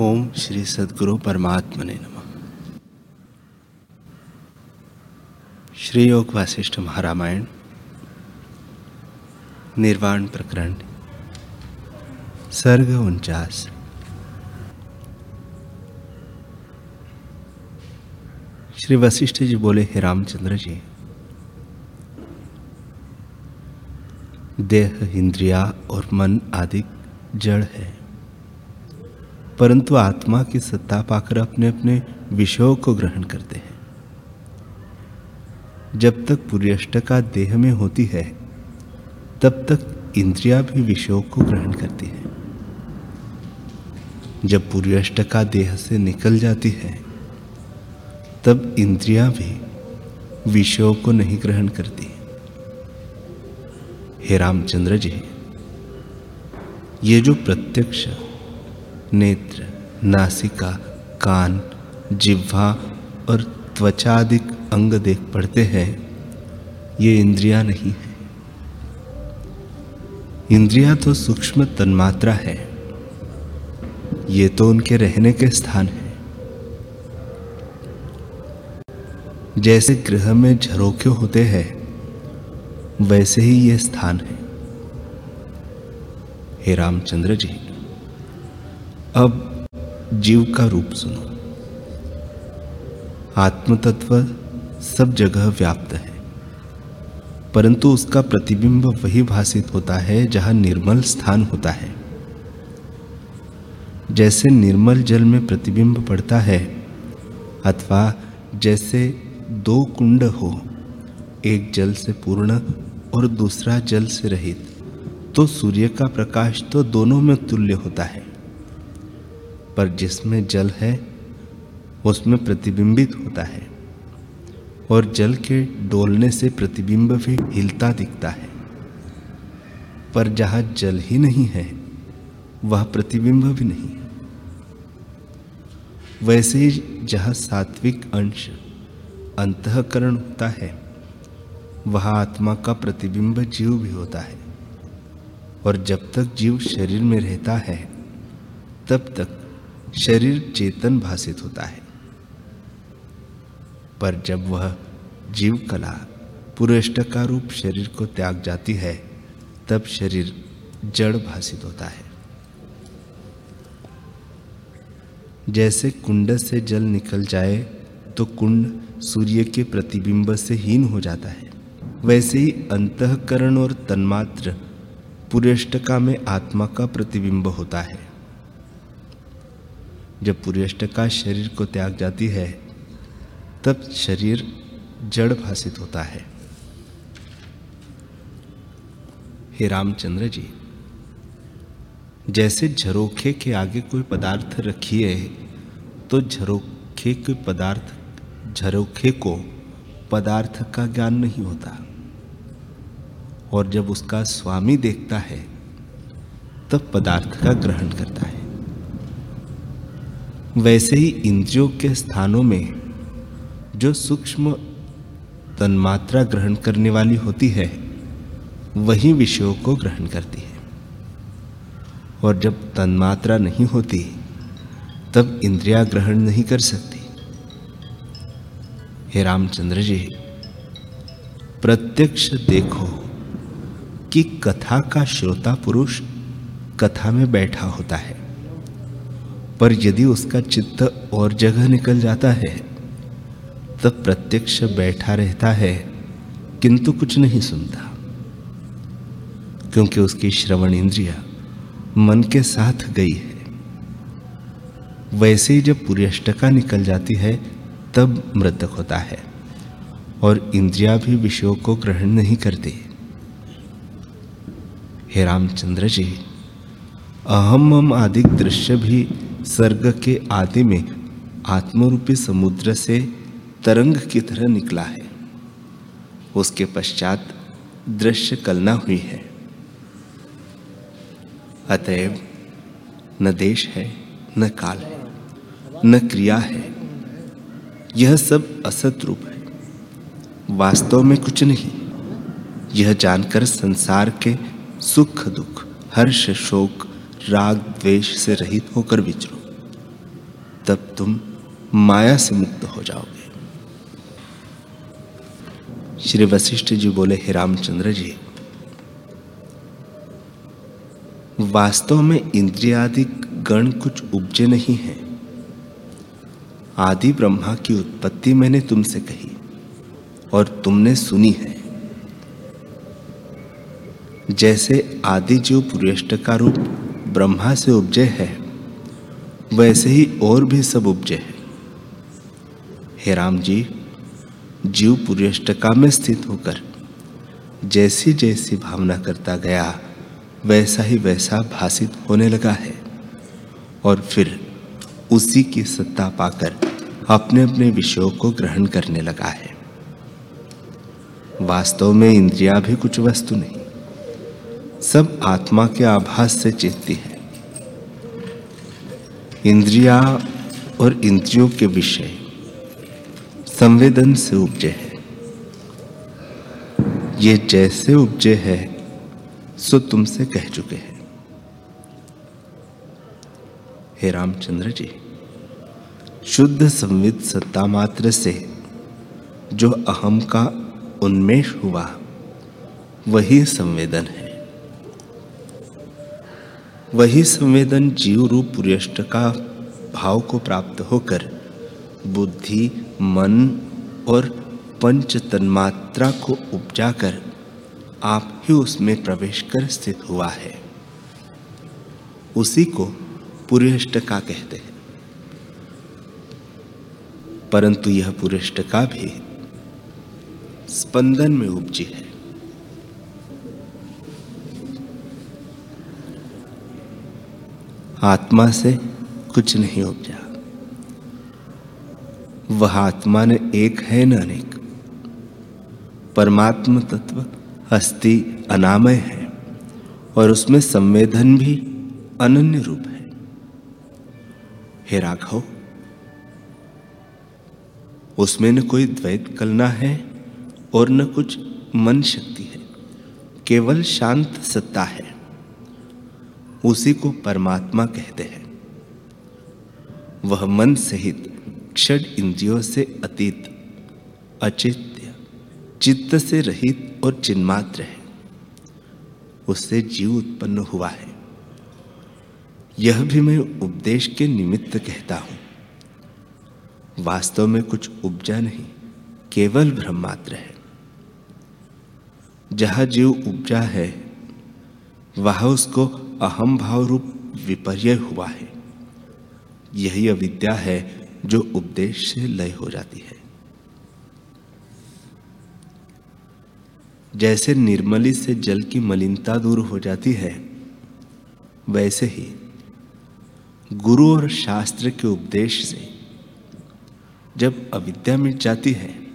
ओम श्री सदगुरु परमात्मा ने नम। श्री योग वासिष्ठ महारामायण, निर्वाण प्रकरण, सर्ग उनचास। श्री वशिष्ठ जी बोले, हे रामचंद्र जी, देह, इंद्रिया और मन आदि जड़ है। परंतु आत्मा की सत्ता पाकर अपने अपने विषयों को ग्रहण करते हैं। जब तक पुर्यष्टका देह में होती है, तब तक इंद्रिया भी विषयों को ग्रहण करती है। जब पुर्यष्टका देह से निकल जाती है, तब इंद्रिया भी विषयों को नहीं ग्रहण करती। हे रामचंद्र जी, ये जो प्रत्यक्ष नेत्र, नासिका, कान, जिह्वा और त्वचादिक अंग देख पड़ते हैं। ये इंद्रिया नहीं है। इंद्रिया तो सूक्ष्म तन्मात्रा है। ये तो उनके रहने के स्थान है। जैसे गृह में झरोखे होते हैं, वैसे ही ये स्थान है। हे रामचंद्र जी। अब जीव का रूप सुनो। आत्म तत्व सब जगह व्याप्त है, परंतु उसका प्रतिबिंब वही भाषित होता है जहाँ निर्मल स्थान होता है। जैसे निर्मल जल में प्रतिबिंब पड़ता है, अथवा जैसे दो कुंड हो, एक जल से पूर्ण और दूसरा जल से रहित तो सूर्य का प्रकाश तो दोनों में तुल्य होता है। पर जिसमें जल है, उसमें प्रतिबिंबित होता है, और जल के डोलने से प्रतिबिंब भी हिलता दिखता है। पर जहाँ जल ही नहीं है, वह प्रतिबिंब भी नहीं वैसे ही जहाँ सात्विक अंश अंतकरण होता है, वह आत्मा का प्रतिबिंब जीव भी होता है, और जब तक जीव शरीर में रहता है, तब तक शरीर चेतन भाषित होता है। पर जब वह जीव कला पुरेष्ट रूप शरीर को त्याग जाती है, तब शरीर जड़ भाषित होता है। जैसे कुंड से जल निकल जाए तो कुंड सूर्य के प्रतिबिंब से हीन हो जाता है। वैसे ही अंतकरण और तन्मात्र पुरेष्टका में आत्मा का प्रतिबिंब होता है। जब पुर्यष्टका शरीर को त्याग जाती है, तब शरीर जड़ भाषित होता है। हे रामचंद्र जी, जैसे झरोखे के आगे कोई पदार्थ रखिए तो झरोखे के पदार्थ, झरोखे को पदार्थ का ज्ञान नहीं होता। और जब उसका स्वामी देखता है, तब पदार्थ का ग्रहण करता है। वैसे ही इंद्रियों के स्थानों में जो सूक्ष्म तन्मात्रा ग्रहण करने वाली होती है, वही विषयों को ग्रहण करती है। और जब तन्मात्रा नहीं होती, तब इंद्रिया ग्रहण नहीं कर सकती। हे रामचंद्र जी, प्रत्यक्ष देखो कि कथा का श्रोता पुरुष कथा में बैठा होता है। पर यदि उसका चित्त और जगह निकल जाता है, तब प्रत्यक्ष बैठा रहता है, किंतु कुछ नहीं सुनता। क्योंकि उसकी श्रवण इंद्रिया मन के साथ गई है। वैसे ही जब पुर्यष्टका निकल जाती है, तब मृतक होता है, और इंद्रिया भी विषयों को ग्रहण नहीं करती। हे रामचंद्र जी, अहम आदि दृश्य भी सर्ग के आदि में आत्मरूपी समुद्र से तरंग की तरह निकला है। उसके पश्चात दृश्य कलना हुई है। अतएव, न देश है, न काल है, न क्रिया है। यह सब असत रूप है। वास्तव में कुछ नहीं। यह जानकर संसार के सुख दुख, हर्ष शोक, राग द्वेष से रहित होकर विचरो। तब तुम माया से मुक्त हो जाओगे। श्री वशिष्ठ जी बोले, हे रामचंद्र जी, वास्तव में इंद्रियादि गण कुछ उपजे नहीं है। आदि ब्रह्मा की उत्पत्ति मैंने तुमसे कही और तुमने सुनी है। जैसे आदि जीव पुरेष्ट का रूप ब्रह्मा से उपजे है, वैसे ही और भी सब उपजे है। हे राम जी, जीव पुरेष्टका में स्थित होकर जैसी जैसी भावना करता गया, वैसा ही वैसा भाषित होने लगा है। और फिर उसी की सत्ता पाकर अपने अपने विषयों को ग्रहण करने लगा है। वास्तव में इंद्रिया भी कुछ वस्तु नहीं, सब आत्मा के आभास से चेतती है। इंद्रिया और इंद्रियों के विषय संवेदन से उपजे है। ये जैसे उपजे है, सो तुमसे कह चुके हैं। हे रामचंद्र जी, शुद्ध संविद सत्ता मात्र से जो अहम का उन्मेष हुआ, वही संवेदन है। वही संवेदन जीव रूप पुरेष्ट का भाव को प्राप्त होकर बुद्धि, मन और पंच तन्मात्रा को उपजाकर आप ही उसमें प्रवेश कर स्थित हुआ है। उसी को पुरेष्टका कहते हैं। परंतु यह पुरेष्टका भी स्पंदन में उपजी है। आत्मा से कुछ नहीं उपजा। वह आत्मा ने एक है न अनेक। परमात्म तत्व हस्ति अनामय है और उसमें संवेदन भी अनन्य रूप है। हे राघव, उसमें न कोई द्वैत कलना है और न कुछ मन शक्ति है। केवल शांत सत्ता है। उसी को परमात्मा कहते हैं। वह मन सहित षड इंद्रियों से अतीत, अचित्य, चित्त से रहित और चिन्मात्र है। उससे जीव उत्पन्न हुआ है। यह भी मैं उपदेश के निमित्त कहता हूँ। वास्तव में कुछ उपजा नहीं, केवल ब्रह्मात्र है। जहाँ जीव उपजा है, वह उसको अहम भाव रूप विपर्य हुआ है। यही अविद्या है जो उपदेश से लय हो जाती है। जैसे निर्मली से जल की मलिनता दूर हो जाती है, वैसे ही गुरु और शास्त्र के उपदेश से जब अविद्या मिट जाती है,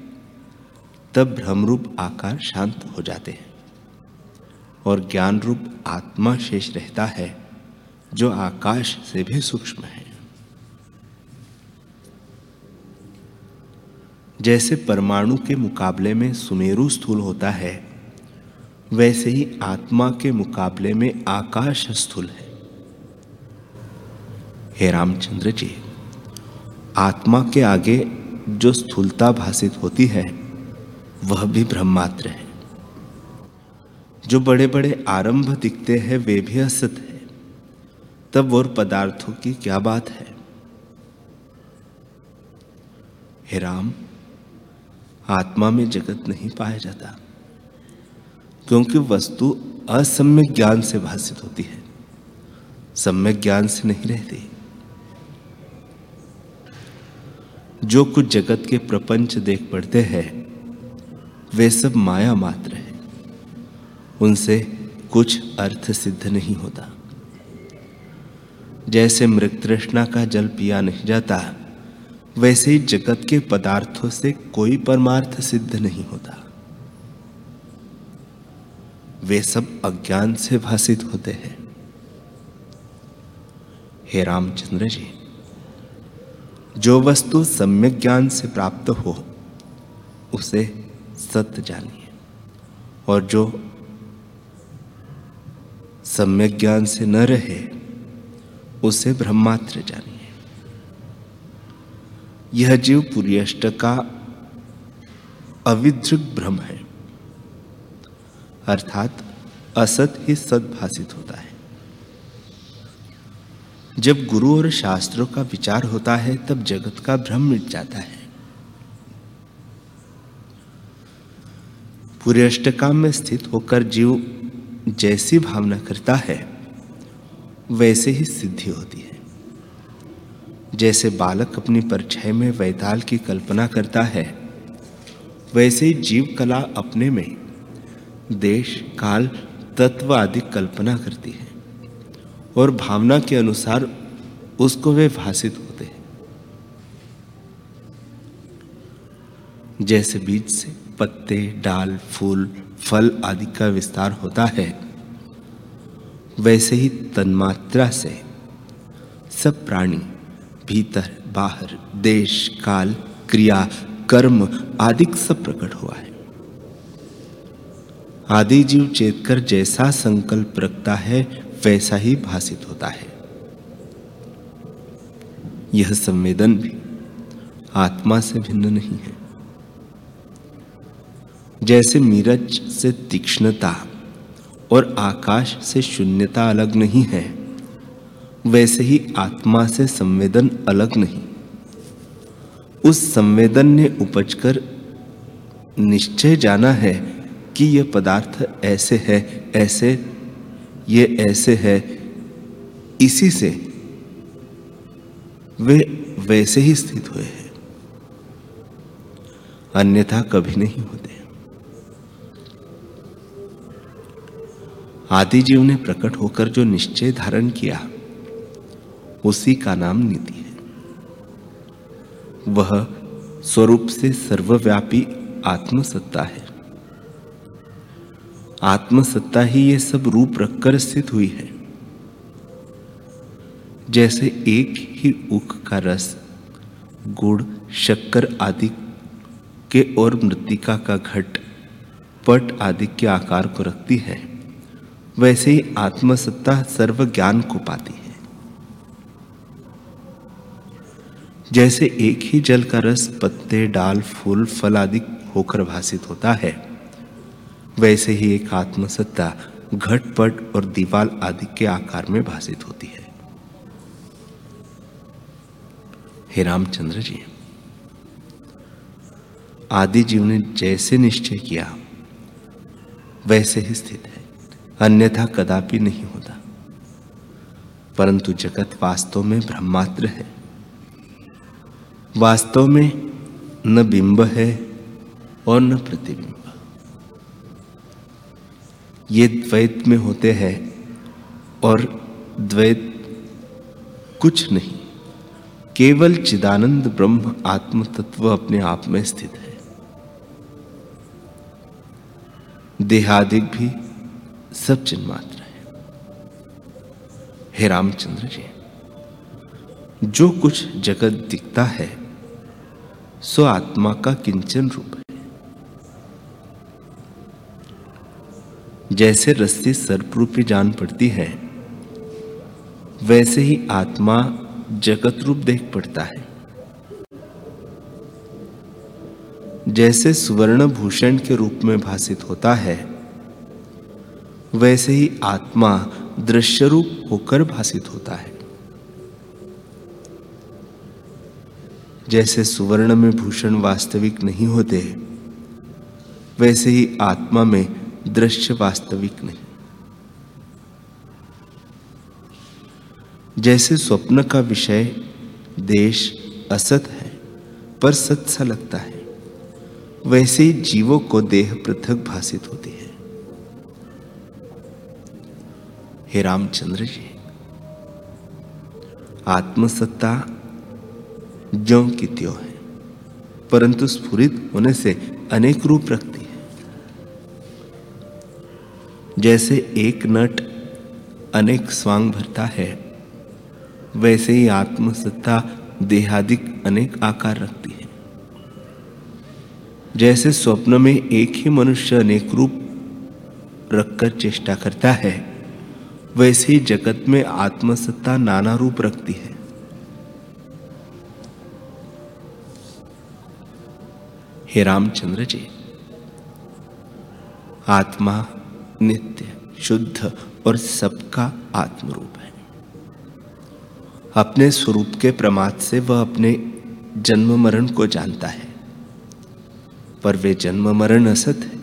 तब भ्रमरूप आकार शांत हो जाते हैं। और ज्ञान रूप आत्मा शेष रहता है, जो आकाश से भी सूक्ष्म है। जैसे परमाणु के मुकाबले में सुमेरु स्थूल होता है, वैसे ही आत्मा के मुकाबले में आकाश स्थूल है। हे रामचंद्र जी, आत्मा के आगे जो स्थूलता भाषित होती है, वह भी ब्रह्मात्र है। जो बड़े बड़े आरंभ दिखते हैं, वे भी असत है। तब और पदार्थों की क्या बात है? हे राम, आत्मा में जगत नहीं पाया जाता, क्योंकि वस्तु असम्यक ज्ञान से भाषित होती है, सम्यक ज्ञान से नहीं रहती। जो कुछ जगत के प्रपंच देख पड़ते हैं, वे सब माया मात्र है। उनसे कुछ अर्थ सिद्ध नहीं होता। जैसे मृत तृष्णा का जल पिया नहीं जाता, वैसे ही जगत के पदार्थों से कोई परमार्थ सिद्ध नहीं होता। वे सब अज्ञान से भाषित होते हैं। हे रामचंद्र जी, जो वस्तु सम्यक ज्ञान से प्राप्त हो, उसे सत्य जानिए, और जो सम्यक ज्ञान से न रहे, उसे ब्रह्मात्र जानिए। यह जीव पुर्यष्ट का अविद्रुक भ्रम है। अर्थात असत ही सद्भाषित होता है। जब गुरु और शास्त्रों का विचार होता है, तब जगत का भ्रम मिट जाता है। पूरे अष्टकाम में स्थित होकर जीव जैसी भावना करता है, वैसे ही सिद्धि होती है। जैसे बालक अपनी परछाई में वैताल की कल्पना करता है, वैसे ही जीव कला अपने में देश, काल, तत्व आदि कल्पना करती है और भावना के अनुसार उसको वे भाषित होते हैं। जैसे बीज से पत्ते, डाल, फूल, फल आदि का विस्तार होता है। वैसे ही तन्मात्रा से सब प्राणी, भीतर, बाहर, देश, काल, क्रिया, कर्म आदि सब प्रकट हुआ है। आदि जीव चेतकर जैसा संकल्प रखता है, वैसा ही भाषित होता है। यह संवेदन भी आत्मा से भिन्न नहीं है। जैसे मीरज से तीक्ष्णता और आकाश से शून्यता अलग नहीं है, वैसे ही आत्मा से संवेदन अलग नहीं। उस संवेदन ने उपजकर निश्चय जाना है कि यह पदार्थ ऐसे है, ऐसे, ये ऐसे है, इसी से वे वैसे ही स्थित हुए हैं। अन्यथा कभी नहीं होते। आदि जीव ने प्रकट होकर जो निश्चय धारण किया, उसी का नाम नीति है। वह स्वरूप से सर्वव्यापी आत्मसत्ता है। आत्मसत्ता ही ये सब रूप रखकर स्थित हुई है। जैसे एक ही उख का रस, गुड़, शक्कर आदि के और मृतिका का घट, पट आदि के आकार को रखती है। वैसे ही आत्मसत्ता सर्व ज्ञान को पाती है। जैसे एक ही जल का रस पत्ते, डाल, फूल, फल आदि होकर भाषित होता है, वैसे ही एक आत्मसत्ता घटपट और दीवाल आदि के आकार में भाषित होती है। हे रामचंद्र जी, आदि जीव ने जैसे निश्चय किया, वैसे ही स्थित है। अन्यथा कदापि नहीं होता। परंतु जगत वास्तव में ब्रह्मात्र है। वास्तव में न बिंब है और न प्रतिबिंब। ये द्वैत में होते हैं और द्वैत कुछ नहीं। केवल चिदानंद ब्रह्म आत्म तत्व अपने आप में स्थित है। देहादिक भी सब चिन्मात्र है। हे रामचंद्र जी, जो कुछ जगत दिखता है, सो आत्मा का किंचन रूप है। जैसे रस्सी सर्प रूपी जान पड़ती है, वैसे ही आत्मा जगत रूप देख पड़ता है। जैसे सुवर्ण भूषण के रूप में भाषित होता है वैसे ही आत्मा दृश्य रूप होकर भाषित होता है। जैसे सुवर्ण में भूषण वास्तविक नहीं होते, वैसे ही आत्मा में दृश्य वास्तविक नहीं। जैसे स्वप्न का विषय देश असत है, पर सत सा लगता है, वैसे ही जीवों को देह पृथक भाषित होती है। हे रामचंद्र जी, आत्मसत्ता ज्यो की त्यो है, परंतु स्फुरित होने से अनेक रूप रखती है। जैसे एक नट अनेक स्वांग भरता है, वैसे ही आत्मसत्ता देहादिक अनेक आकार रखती है। जैसे स्वप्न में एक ही मनुष्य अनेक रूप रखकर चेष्टा करता है वैसे ही जगत में आत्मसत्ता नाना रूप रखती है। हे रामचंद्र जी, आत्मा नित्य, शुद्ध और सबका आत्मरूप है। अपने स्वरूप के प्रमाद से वह अपने जन्म मरण को जानता है, पर वे जन्म मरण असत है।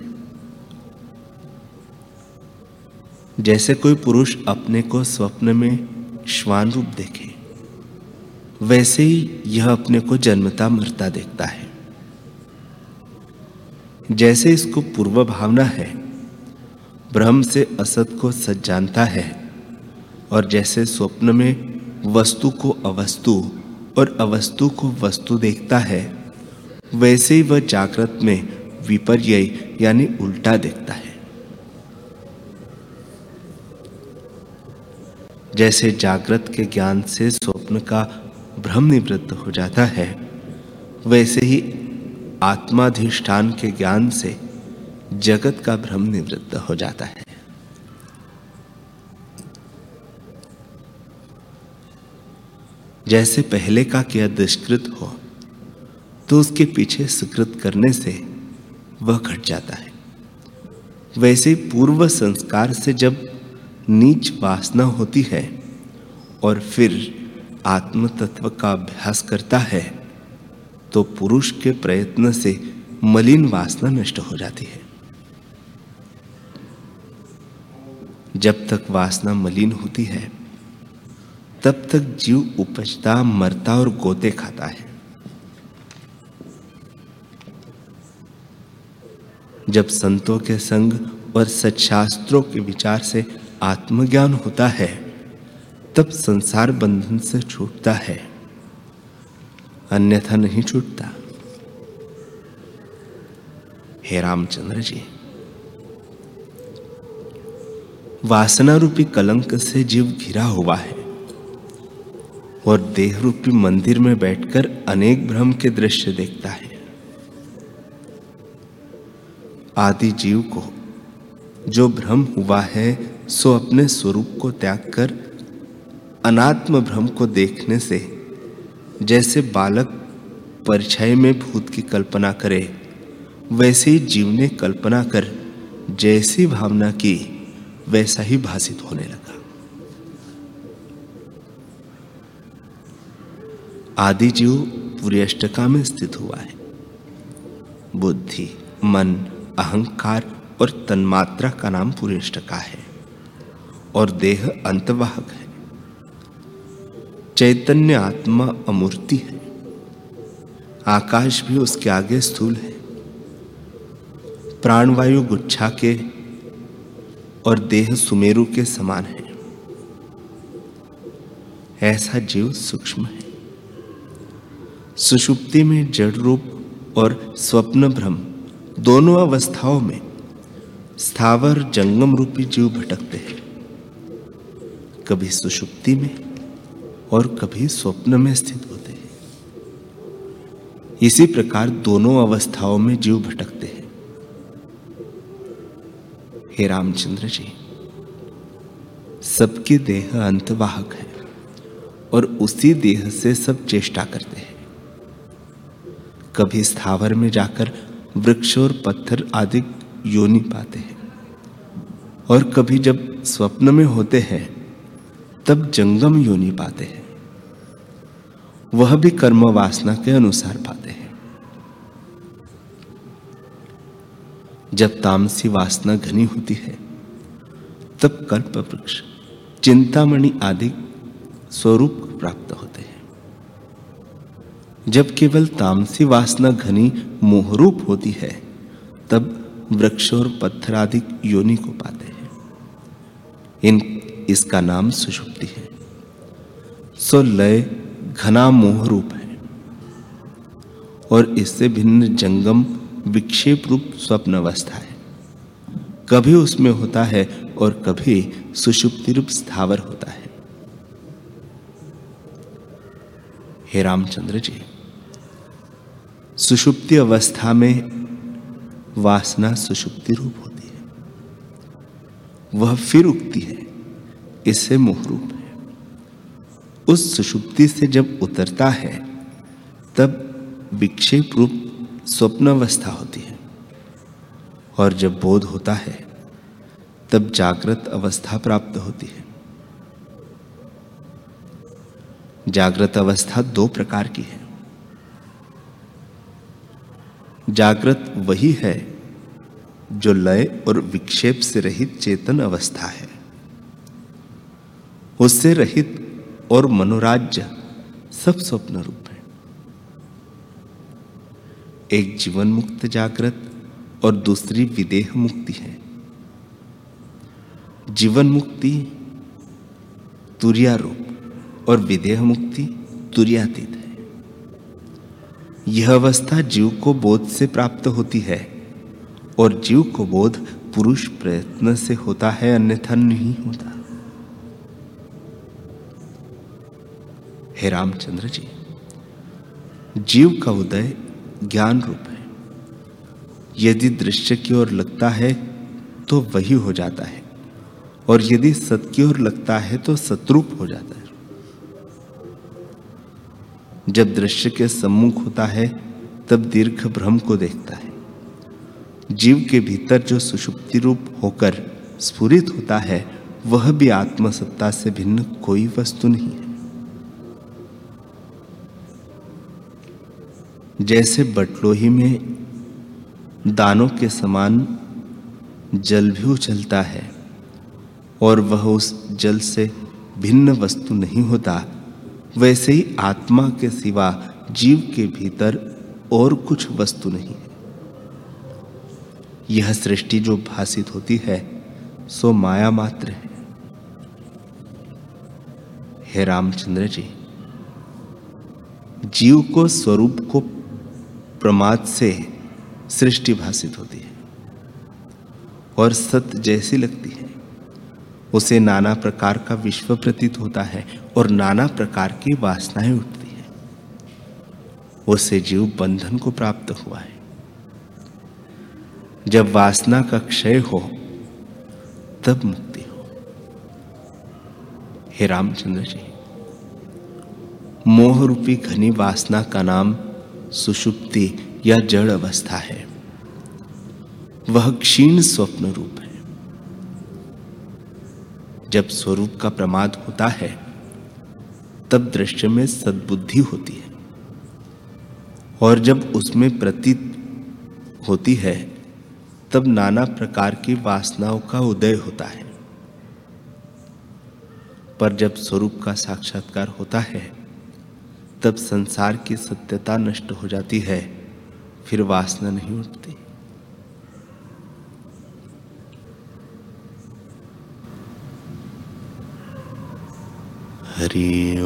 जैसे कोई पुरुष अपने को स्वप्न में श्वान रूप देखे, वैसे ही यह अपने को जन्मता मरता देखता है। जैसे इसको पूर्व भावना है, ब्रह्म से असत को सच जानता है, और जैसे स्वप्न में वस्तु को अवस्तु और अवस्तु को वस्तु देखता है, वैसे ही वह जागृत में विपर्य यानी उल्टा देखता है। जैसे जागृत के ज्ञान से स्वप्न का भ्रम निवृत्त हो जाता है, वैसे ही आत्माधिष्ठान के ज्ञान से जगत का भ्रम निवृत्त हो जाता है। जैसे पहले का किया दुष्कृत हो तो उसके पीछे सुकृत करने से वह घट जाता है। वैसे पूर्व संस्कार से जब नीच वासना होती है और फिर आत्म तत्व का अभ्यास करता है तो पुरुष के प्रयत्न से मलिन वासना नष्ट हो जाती है। जब तक वासना मलिन होती है, तब तक जीव उपजता, मरता और गोते खाता है। जब संतों के संग और सच्छास्त्रों के विचार से आत्मज्ञान होता है, तब संसार बंधन से छूटता है। अन्यथा नहीं छूटता। हे रामचंद्र जी वासना रूपी कलंक से जीव घिरा हुआ है और देह रूपी मंदिर में बैठकर अनेक भ्रम के दृश्य देखता है। आदि जीव को जो भ्रम हुआ है सो अपने स्वरूप को त्याग कर, अनात्म भ्रम को देखने से, जैसे बालक परिचय में भूत की कल्पना करे, वैसे ही जीव ने कल्पना कर, जैसी भावना की, वैसा ही भाषित होने लगा। आदि जीव पूरी अष्टका में स्थित हुआ है। बुद्धि, मन, अहंकार और तन्मात्रा का नाम पूरी अष्टका है। और देह अंतवाहक है। चैतन्य आत्मा अमूर्ति है। आकाश भी उसके आगे स्थूल है। प्राणवायु गुच्छा के और देह सुमेरु के समान है। ऐसा जीव सूक्ष्म है। सुषुप्ति में जड़ रूप और स्वप्न भ्रम दोनों अवस्थाओं में स्थावर जंगम रूपी जीव भटकते हैं। कभी सुषुप्ति में और कभी स्वप्न में स्थित होते हैं। इसी प्रकार दोनों अवस्थाओं में जीव भटकते हैं। हे रामचंद्र जी, सबके देह अंतवाहक है और उसी देह से सब चेष्टा करते हैं। कभी स्थावर में जाकर वृक्ष और पत्थर आदि योनि पाते हैं और कभी जब स्वप्न में होते हैं तब जंगम योनि पाते हैं। वह भी कर्म वासना के अनुसार पाते हैं। जब तामसी वासना घनी होती है, तब कल्प वृक्ष, चिंतामणि आदि स्वरूप प्राप्त होते हैं। जब केवल तामसी वासना घनी मोहरूप होती है, तब वृक्ष और पत्थर आदि योनि को पाते हैं। इन इसका नाम सुषुप्ति है। सो लय घना मोह रूप है और इससे भिन्न जंगम विक्षेप रूप स्वप्न अवस्था है। कभी उसमें होता है और कभी सुषुप्ति रूप स्थावर होता है। हे रामचंद्र जी, सुषुप्ति अवस्था में वासना सुषुप्ति रूप होती है। वह फिर उगती है। इससे मोह रूप है। उस सुषुप्ति से जब उतरता है, तब विक्षेप रूप स्वप्न अवस्था होती है। और जब बोध होता है, तब जागृत अवस्था प्राप्त होती है। जागृत अवस्था दो प्रकार की है। जागृत वही है, जो लय और विक्षेप से रहित चेतन अवस्था है। उससे रहित और मनोराज्य सब स्वप्न रूप है। एक जीवन मुक्त जागृत और दूसरी विदेह मुक्ति है। जीवन मुक्ति तुरिया रूप और विदेह मुक्ति तुरियातीत है। यह अवस्था जीव को बोध से प्राप्त होती है और जीव को बोध पुरुष प्रयत्न से होता है, अन्यथा नहीं होता। हे रामचंद्र जी, जीव का उदय ज्ञान रूप है। यदि दृश्य की ओर लगता है तो वही हो जाता है। और यदि सत की ओर लगता है तो सतरूप हो जाता है। जब दृश्य के सम्मुख होता है, तब दीर्घ भ्रम को देखता है। जीव के भीतर जो सुषुप्ति रूप होकर स्फुरित होता है, वह भी आत्मसत्ता से भिन्न कोई वस्तु नहीं है। जैसे बटलोही में दानों के समान जल भी उछलता है और वह उस जल से भिन्न वस्तु नहीं होता, वैसे ही आत्मा के सिवा जीव के भीतर और कुछ वस्तु नहीं है। यह सृष्टि जो भाषित होती है, सो माया मात्र है। हे रामचंद्र जी, जीव को स्वरूप को प्रमाद से सृष्टि भाषित होती है और सत्य जैसी लगती है। उसे नाना प्रकार का विश्व प्रतीत होता है और नाना प्रकार की वासनाएँ उठती है। उससे जीव बंधन को प्राप्त हुआ है। जब वासना का क्षय हो, तब मुक्ति हो। हे रामचंद्र जी मोह रूपी घनी वासना का नाम सुषुप्ति या जड़ अवस्था है। वह क्षीण स्वप्न रूप है। जब स्वरूप का प्रमाद होता है, तब दृश्य में सद्बुद्धि होती है। और जब उसमें प्रतीत होती है, तब नाना प्रकार की वासनाओं का उदय होता है। पर जब स्वरूप का साक्षात्कार होता है तब संसार की सत्यता नष्ट हो जाती है फिर वासना नहीं उठती। हरि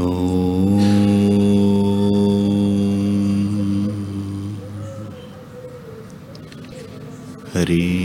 हरि